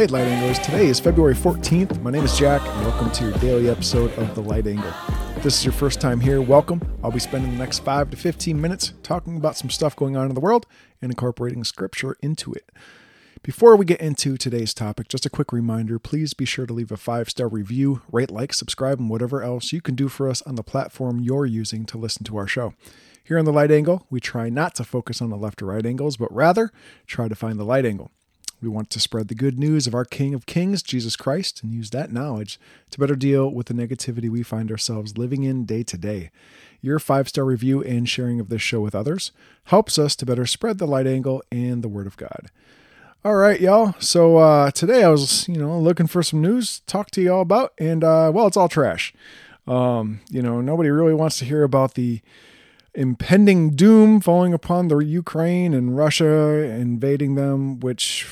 Hey, Light Anglers. Today is February 14th. My name is Jack, and welcome to your daily episode of The Light Angle. If this is your first time here, welcome. I'll be spending the next 5 to 15 minutes talking about some stuff going on in the world and incorporating scripture into it. Before we get into today's topic, just a quick reminder please be sure to leave a five star review, rate, like, subscribe, and whatever else you can do for us on the platform you're using to listen to our show. Here on the light angle, we try not to focus on the left or right angles, but rather try to find the light angle. We want to spread the good news of our King of Kings, Jesus Christ, and use that knowledge to better deal with the negativity we find ourselves living in day to day. Your five star review and sharing of this show with others helps us to better spread the light angle and the Word of God. All right, y'all. So uh, today I was, you know, looking for some news to talk to y'all about, and uh, well, it's all trash. Um, you know, nobody really wants to hear about the impending doom falling upon the Ukraine and Russia invading them, which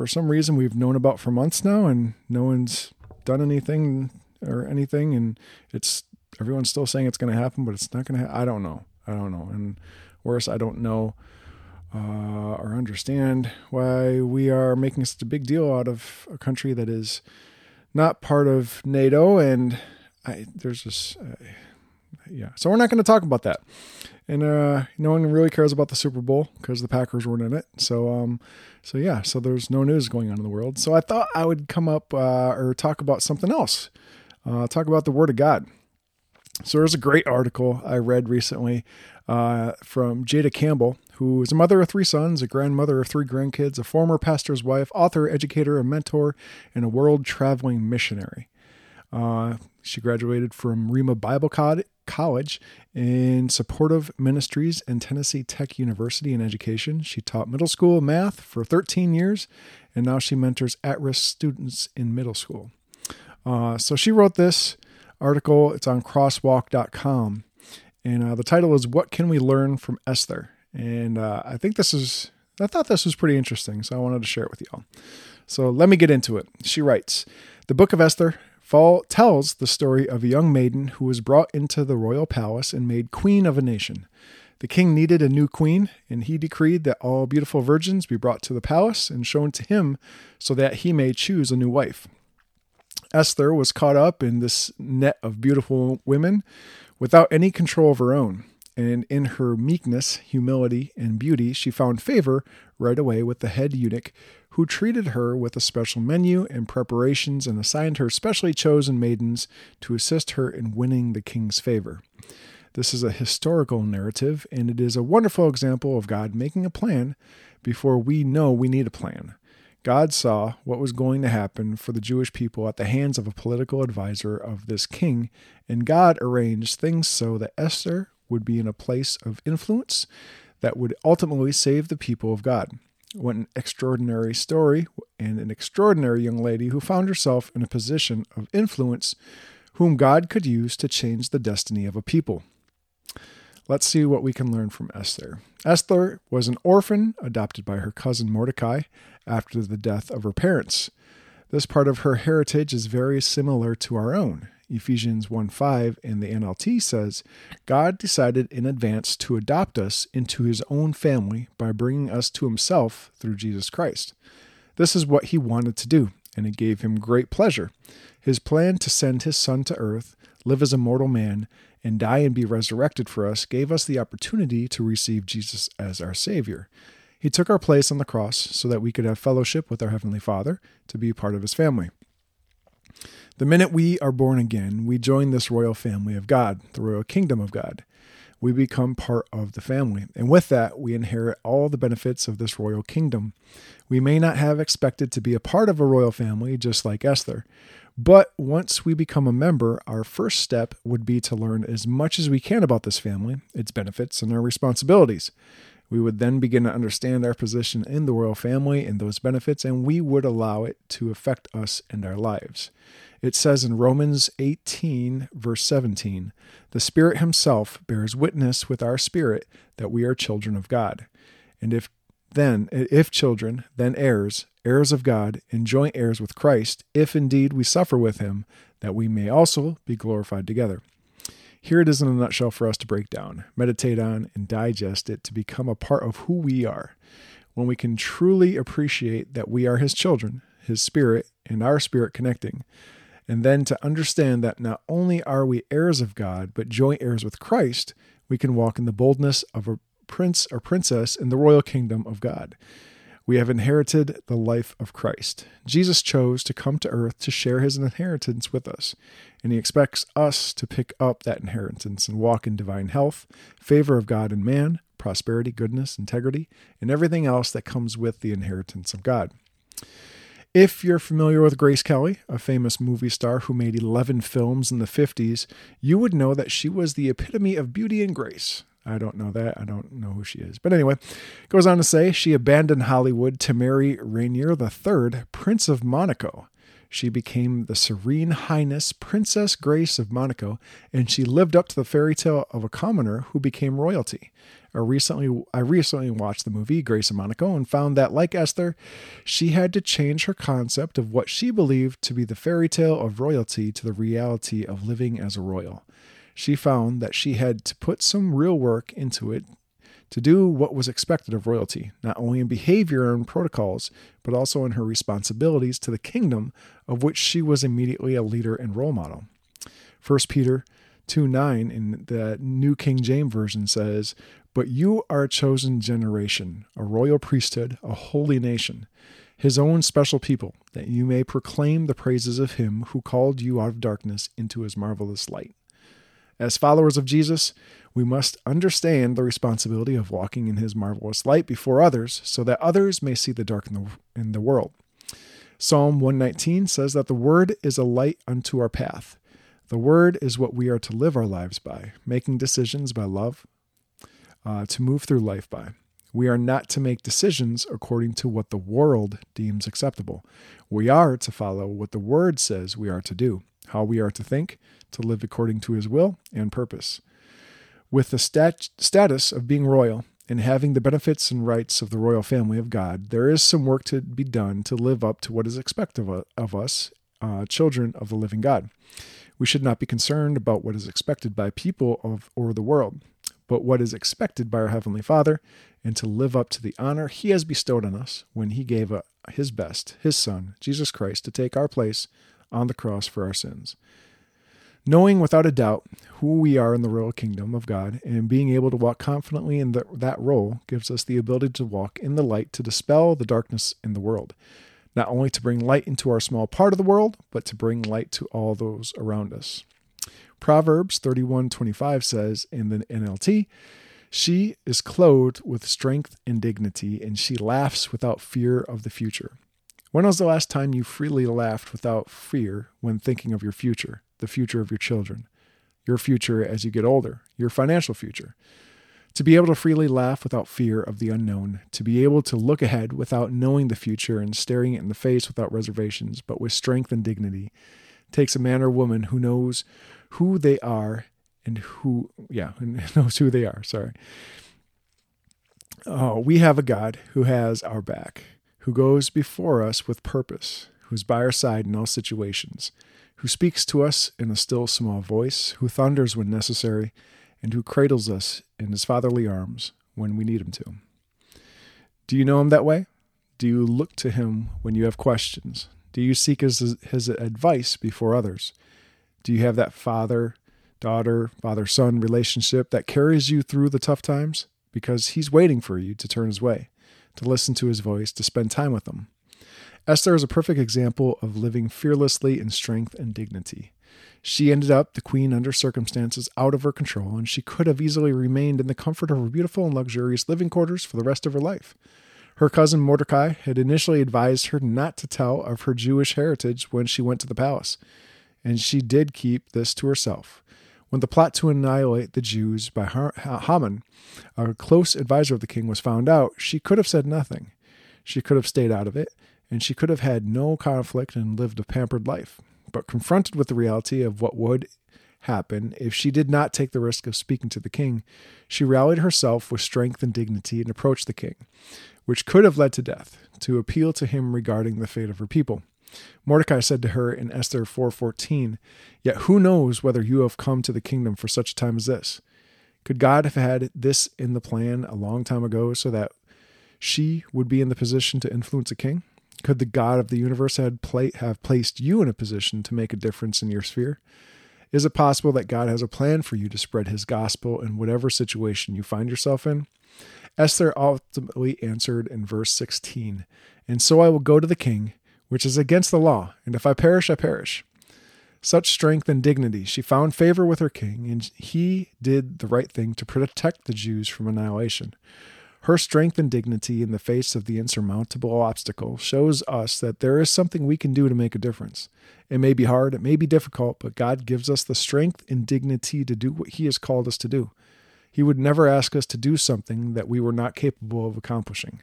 for some reason we've known about for months now, and no one's done anything or anything, and it's everyone's still saying it's going to happen, but it's not going to. Ha- I don't know. I don't know, and worse, I don't know uh, or understand why we are making such a big deal out of a country that is not part of NATO, and I, there's just. Yeah, so we're not going to talk about that and uh, no one really cares about the Super Bowl because the Packers weren't in it. So, um, so yeah, so there's no news going on in the world. So I thought I would come up uh, or talk about something else. Uh, talk about the Word of God. So there's a great article I read recently uh, from Jada Campbell, who is a mother of three sons, a grandmother of three grandkids, a former pastor's wife, author, educator, a mentor, and a world traveling missionary. Uh, she graduated from Rhema Bible College in supportive ministries and Tennessee Tech University in education. She taught middle school math for 13 years, and now she mentors at risk students in middle school. Uh, so she wrote this article. It's on crosswalk.com. And uh, the title is What Can We Learn from Esther? And uh, I think this is, I thought this was pretty interesting, so I wanted to share it with y'all. So let me get into it. She writes The book of Esther Fall tells the story of a young maiden who was brought into the royal palace and made queen of a nation. The king needed a new queen, and he decreed that all beautiful virgins be brought to the palace and shown to him so that he may choose a new wife. Esther was caught up in this net of beautiful women without any control of her own, and in her meekness, humility, and beauty, she found favor right away with the head eunuch who treated her with a special menu and preparations and assigned her specially chosen maidens to assist her in winning the king's favor. This is a historical narrative, and it is a wonderful example of God making a plan before we know we need a plan. God saw what was going to happen for the Jewish people at the hands of a political advisor of this king, and God arranged things so that Esther would be in a place of influence that would ultimately save the people of God. What an extraordinary story, and an extraordinary young lady who found herself in a position of influence whom God could use to change the destiny of a people. Let's see what we can learn from Esther. Esther was an orphan adopted by her cousin Mordecai after the death of her parents. This part of her heritage is very similar to our own. Ephesians 1 5 in the NLT says, God decided in advance to adopt us into his own family by bringing us to himself through Jesus Christ. This is what he wanted to do, and it gave him great pleasure. His plan to send his son to earth, live as a mortal man, and die and be resurrected for us gave us the opportunity to receive Jesus as our Savior. He took our place on the cross so that we could have fellowship with our Heavenly Father, to be part of His family. The minute we are born again, we join this royal family of God, the royal kingdom of God. We become part of the family, and with that, we inherit all the benefits of this royal kingdom. We may not have expected to be a part of a royal family, just like Esther, but once we become a member, our first step would be to learn as much as we can about this family, its benefits, and our responsibilities. We would then begin to understand our position in the royal family and those benefits, and we would allow it to affect us and our lives. It says in Romans 18, verse 17, the Spirit Himself bears witness with our spirit that we are children of God. And if then, if children, then heirs, heirs of God, and joint heirs with Christ, if indeed we suffer with Him, that we may also be glorified together. Here it is in a nutshell for us to break down, meditate on, and digest it to become a part of who we are. When we can truly appreciate that we are His children, his spirit, and our spirit connecting. And then to understand that not only are we heirs of God, but joint heirs with Christ, we can walk in the boldness of a prince or princess in the royal kingdom of God. We have inherited the life of Christ. Jesus chose to come to earth to share his inheritance with us, and he expects us to pick up that inheritance and walk in divine health, favor of God and man, prosperity, goodness, integrity, and everything else that comes with the inheritance of God. If you're familiar with Grace Kelly, a famous movie star who made 11 films in the 50s, you would know that she was the epitome of beauty and grace. I don't know that. I don't know who she is. But anyway, goes on to say she abandoned Hollywood to marry Rainier III, Prince of Monaco. She became the Serene Highness Princess Grace of Monaco, and she lived up to the fairy tale of a commoner who became royalty. I recently, I recently watched the movie Grace and Monaco and found that, like Esther, she had to change her concept of what she believed to be the fairy tale of royalty to the reality of living as a royal. She found that she had to put some real work into it to do what was expected of royalty, not only in behavior and protocols, but also in her responsibilities to the kingdom of which she was immediately a leader and role model. 1 Peter 2 9 in the New King James Version says, But you are a chosen generation, a royal priesthood, a holy nation, his own special people, that you may proclaim the praises of him who called you out of darkness into his marvelous light. As followers of Jesus, we must understand the responsibility of walking in his marvelous light before others so that others may see the dark in the, in the world. Psalm 119 says that the word is a light unto our path. The Word is what we are to live our lives by, making decisions by love, uh, to move through life by. We are not to make decisions according to what the world deems acceptable. We are to follow what the Word says we are to do, how we are to think, to live according to His will and purpose. With the stat- status of being royal and having the benefits and rights of the royal family of God, there is some work to be done to live up to what is expected of, us, uh, children of the living God. We should not be concerned about what is expected by people of or the world, but what is expected by our heavenly Father, and to live up to the honor he has bestowed on us when he gave uh, his best, his son, Jesus Christ, to take our place on the cross for our sins. Knowing without a doubt who we are in the royal kingdom of God and being able to walk confidently in the, that role gives us the ability to walk in the light to dispel the darkness in the world not only to bring light into our small part of the world, but to bring light to all those around us. Proverbs 31:25 says in the NLT, she is clothed with strength and dignity, and she laughs without fear of the future. When was the last time you freely laughed without fear when thinking of your future, the future of your children, your future as you get older, your financial future? To be able to freely laugh without fear of the unknown, to be able to look ahead without knowing the future and staring it in the face without reservations, but with strength and dignity, takes a man or woman who knows who they are and who, yeah, and knows who they are. Sorry. Oh, we have a God who has our back, who goes before us with purpose, who's by our side in all situations, who speaks to us in a still small voice, who thunders when necessary and who cradles us in his fatherly arms when we need him to. Do you know him that way? Do you look to him when you have questions? Do you seek his, his advice before others? Do you have that father daughter, father son relationship that carries you through the tough times? Because he's waiting for you to turn his way, to listen to his voice, to spend time with him. Esther is a perfect example of living fearlessly in strength and dignity. She ended up the queen under circumstances out of her control, and she could have easily remained in the comfort of her beautiful and luxurious living quarters for the rest of her life. Her cousin Mordecai had initially advised her not to tell of her Jewish heritage when she went to the palace, and she did keep this to herself. When the plot to annihilate the Jews by Haman, a close advisor of the king, was found out, she could have said nothing. She could have stayed out of it, and she could have had no conflict and lived a pampered life. But confronted with the reality of what would happen if she did not take the risk of speaking to the king, she rallied herself with strength and dignity and approached the king, which could have led to death, to appeal to him regarding the fate of her people. Mordecai said to her in Esther 4:14, "Yet who knows whether you have come to the kingdom for such a time as this? Could God have had this in the plan a long time ago so that she would be in the position to influence a king? Could the God of the universe have, have placed you in a position to make a difference in your sphere? Is it possible that God has a plan for you to spread his gospel in whatever situation you find yourself in? Esther ultimately answered in verse 16 And so I will go to the king, which is against the law, and if I perish, I perish. Such strength and dignity, she found favor with her king, and he did the right thing to protect the Jews from annihilation. Her strength and dignity in the face of the insurmountable obstacle shows us that there is something we can do to make a difference. It may be hard, it may be difficult, but God gives us the strength and dignity to do what He has called us to do. He would never ask us to do something that we were not capable of accomplishing.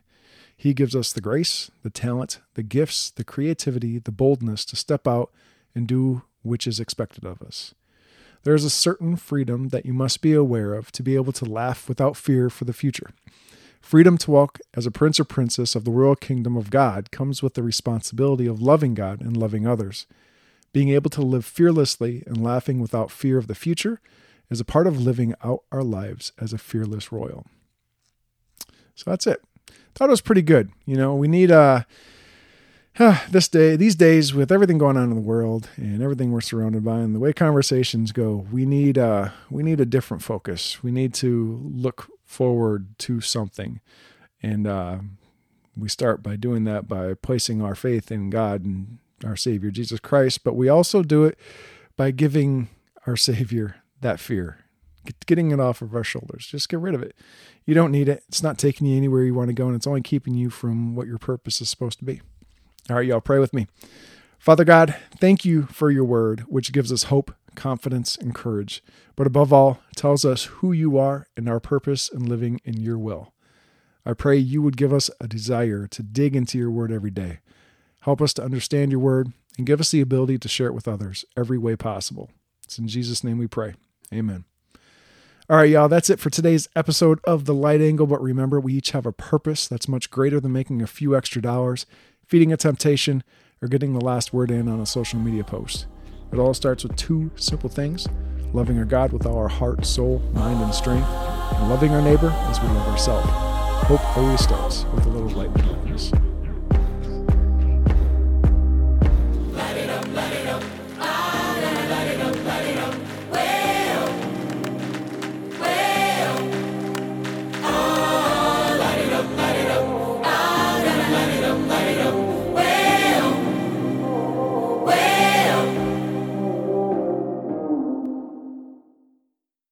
He gives us the grace, the talent, the gifts, the creativity, the boldness to step out and do which is expected of us. There is a certain freedom that you must be aware of to be able to laugh without fear for the future. Freedom to walk as a prince or princess of the royal kingdom of God comes with the responsibility of loving God and loving others. Being able to live fearlessly and laughing without fear of the future is a part of living out our lives as a fearless royal. So that's it. Thought it was pretty good. You know, we need uh, this day, these days, with everything going on in the world and everything we're surrounded by, and the way conversations go, we need uh, we need a different focus. We need to look forward to something. And uh, we start by doing that by placing our faith in God and our Savior, Jesus Christ. But we also do it by giving our Savior that fear, getting it off of our shoulders. Just get rid of it. You don't need it. It's not taking you anywhere you want to go, and it's only keeping you from what your purpose is supposed to be. All right, y'all, pray with me. Father God, thank you for your word, which gives us hope confidence, and courage, but above all, tells us who you are and our purpose in living in your will. I pray you would give us a desire to dig into your word every day. Help us to understand your word and give us the ability to share it with others every way possible. It's in Jesus' name we pray. Amen. All right, y'all, that's it for today's episode of The Light Angle. But remember, we each have a purpose that's much greater than making a few extra dollars, feeding a temptation, or getting the last word in on a social media post. It all starts with two simple things loving our God with all our heart, soul, mind, and strength, and loving our neighbor as we love ourselves. Hope always starts with a little light in darkness.